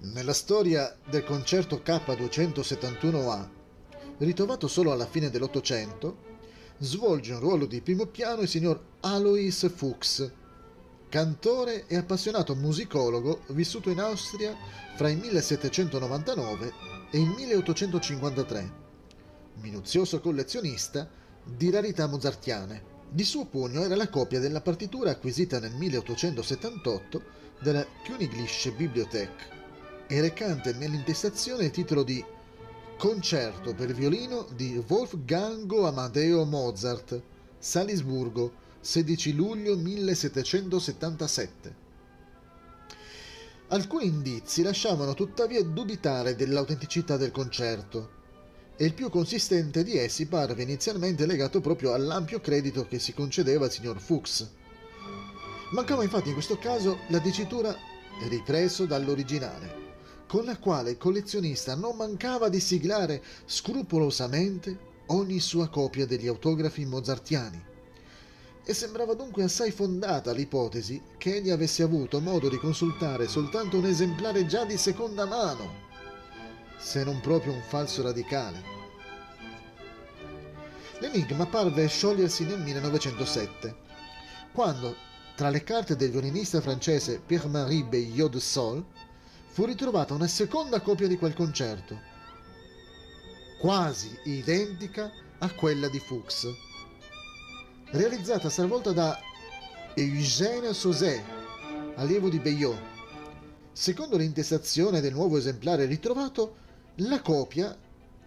Nella storia del concerto K271A, ritrovato solo alla fine dell'Ottocento, svolge un ruolo di primo piano il signor Alois Fuchs, cantore e appassionato musicologo vissuto in Austria fra il 1799 e il 1853, minuzioso collezionista di rarità mozartiane. Di suo pugno era la copia della partitura acquisita nel 1878 dalla Königliche Bibliothek e recante nell'intestazione il titolo di Concerto per violino di Wolfgango Amadeo Mozart, Salisburgo, 16 luglio 1777. Alcuni indizi lasciavano tuttavia dubitare dell'autenticità del concerto, e il più consistente di essi parve inizialmente legato proprio all'ampio credito che si concedeva al signor Fuchs. Mancava infatti in questo caso la dicitura ripreso dall'originale, con la quale il collezionista non mancava di siglare scrupolosamente ogni sua copia degli autografi mozartiani. E sembrava dunque assai fondata l'ipotesi che egli avesse avuto modo di consultare soltanto un esemplare già di seconda mano se non proprio un falso radicale. L'enigma parve sciogliersi nel 1907, quando, tra le carte del violinista francese Pierre-Marie Bayot de Sol, fu ritrovata una seconda copia di quel concerto, quasi identica a quella di Fuchs, realizzata stavolta da Eugène Sauzet, allievo di Bayot. Secondo l'intestazione del nuovo esemplare ritrovato, la copia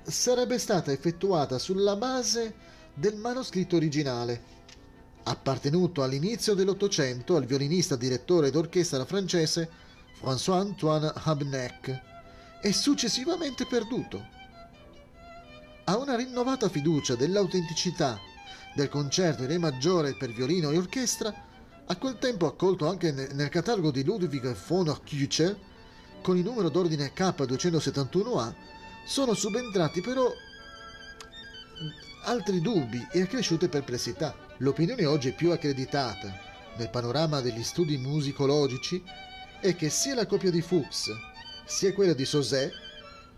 sarebbe stata effettuata sulla base del manoscritto originale, appartenuto all'inizio dell'Ottocento al violinista direttore d'orchestra francese François-Antoine Habneck e successivamente perduto. A una rinnovata fiducia dell'autenticità del concerto in Re maggiore per violino e orchestra, a quel tempo accolto anche nel catalogo di Ludwig von Kücher, con il numero d'ordine K271A sono subentrati però altri dubbi e accresciute perplessità. L'opinione oggi più accreditata nel panorama degli studi musicologici è che sia la copia di Fuchs sia quella di Sauzet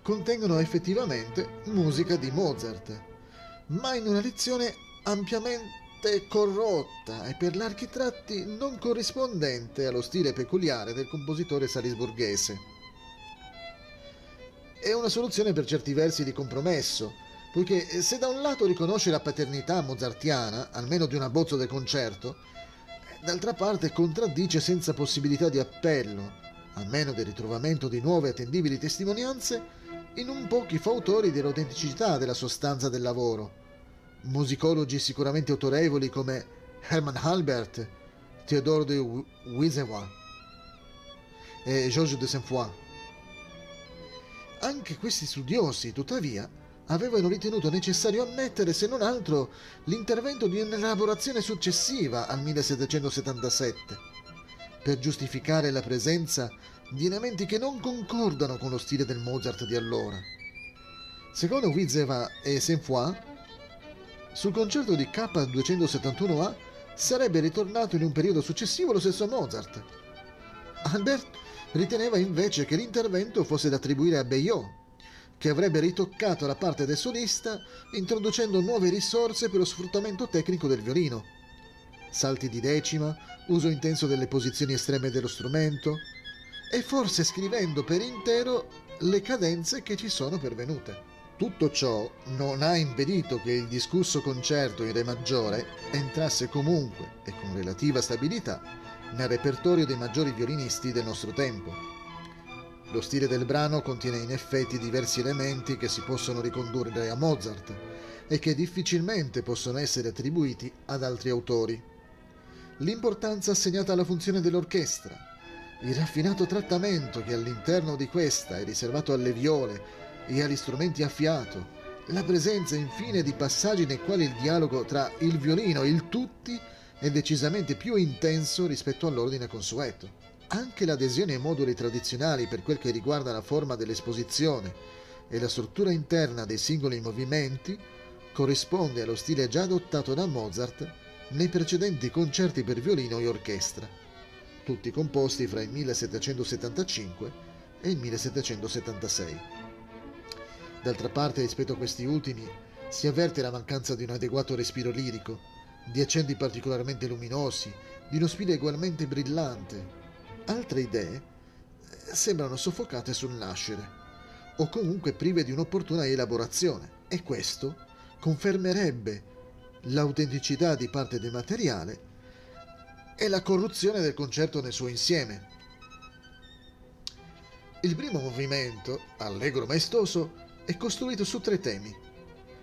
contengono effettivamente musica di Mozart, ma in una lezione ampiamente corrotta e per larghi tratti non corrispondente allo stile peculiare del compositore salisburghese. È una soluzione per certi versi di compromesso, poiché se da un lato riconosce la paternità mozartiana, almeno di un abbozzo del concerto, d'altra parte contraddice senza possibilità di appello, almeno del ritrovamento di nuove attendibili testimonianze, in un pochi fautori dell'autenticità della sostanza del lavoro. Musicologi sicuramente autorevoli come Hermann Albert, Théodore de Wisevois e Georges de Saint-Foy. Anche questi studiosi, tuttavia, avevano ritenuto necessario ammettere, se non altro, l'intervento di un'elaborazione successiva al 1777, per giustificare la presenza di elementi che non concordano con lo stile del Mozart di allora. Secondo Wizeva e Saint-Foy, sul concerto di K271A sarebbe ritornato in un periodo successivo lo stesso Mozart. Albert riteneva invece che l'intervento fosse da attribuire a Bayot, che avrebbe ritoccato la parte del solista introducendo nuove risorse per lo sfruttamento tecnico del violino. Salti di decima, uso intenso delle posizioni estreme dello strumento e forse scrivendo per intero le cadenze che ci sono pervenute. Tutto ciò non ha impedito che il discusso concerto in Re maggiore entrasse comunque e con relativa stabilità nel repertorio dei maggiori violinisti del nostro tempo. Lo stile del brano contiene in effetti diversi elementi che si possono ricondurre a Mozart e che difficilmente possono essere attribuiti ad altri autori. L'importanza assegnata alla funzione dell'orchestra, il raffinato trattamento che all'interno di questa è riservato alle viole e agli strumenti a fiato, la presenza infine di passaggi nei quali il dialogo tra il violino e il tutti è decisamente più intenso rispetto all'ordine consueto. Anche l'adesione ai moduli tradizionali per quel che riguarda la forma dell'esposizione e la struttura interna dei singoli movimenti corrisponde allo stile già adottato da Mozart nei precedenti concerti per violino e orchestra, tutti composti fra il 1775 e il 1776. D'altra parte, rispetto a questi ultimi, si avverte la mancanza di un adeguato respiro lirico, di accendi particolarmente luminosi, di uno spirito ugualmente brillante. Altre idee eh, sembrano soffocate sul nascere, o comunque prive di un'opportuna elaborazione, e questo confermerebbe l'autenticità di parte del materiale e la corruzione del concerto nel suo insieme. Il primo movimento, allegro maestoso, è costruito su tre temi,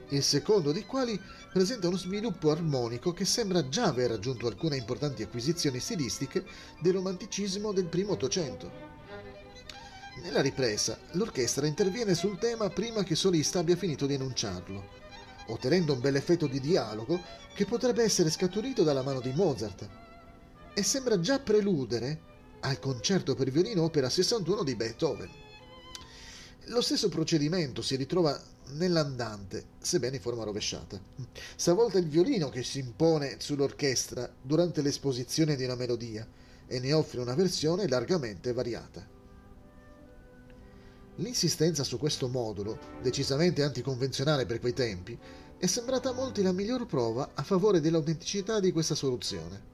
il secondo dei quali presenta uno sviluppo armonico che sembra già aver raggiunto alcune importanti acquisizioni stilistiche del romanticismo del primo Ottocento. Nella ripresa, l'orchestra interviene sul tema prima che solista abbia finito di enunciarlo, ottenendo un bel effetto di dialogo che potrebbe essere scaturito dalla mano di Mozart, e sembra già preludere al concerto per violino opera 61 di Beethoven. Lo stesso procedimento si ritrova nell'andante, sebbene in forma rovesciata. Stavolta il violino che si impone sull'orchestra durante l'esposizione di una melodia e ne offre una versione largamente variata. L'insistenza su questo modulo, decisamente anticonvenzionale per quei tempi, è sembrata a molti la miglior prova a favore dell'autenticità di questa soluzione.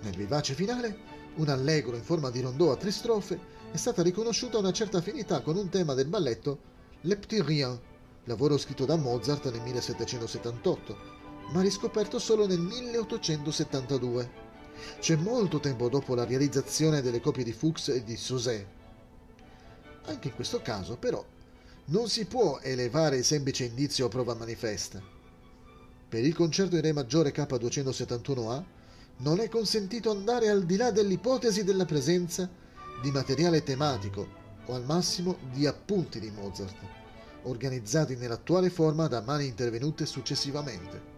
Nel vivace finale, un allegro in forma di rondò a tre strofe è stata riconosciuta una certa affinità con un tema del balletto Le Petit Rien, lavoro scritto da Mozart nel 1778, ma riscoperto solo nel 1872. C'è molto tempo dopo la realizzazione delle copie di Fuchs e di Sauzet. Anche in questo caso, però, non si può elevare il semplice indizio a prova manifesta. Per il concerto in Re maggiore K271A non è consentito andare al di là dell'ipotesi della presenza di materiale tematico o al massimo di appunti di Mozart, organizzati nell'attuale forma da mani intervenute successivamente.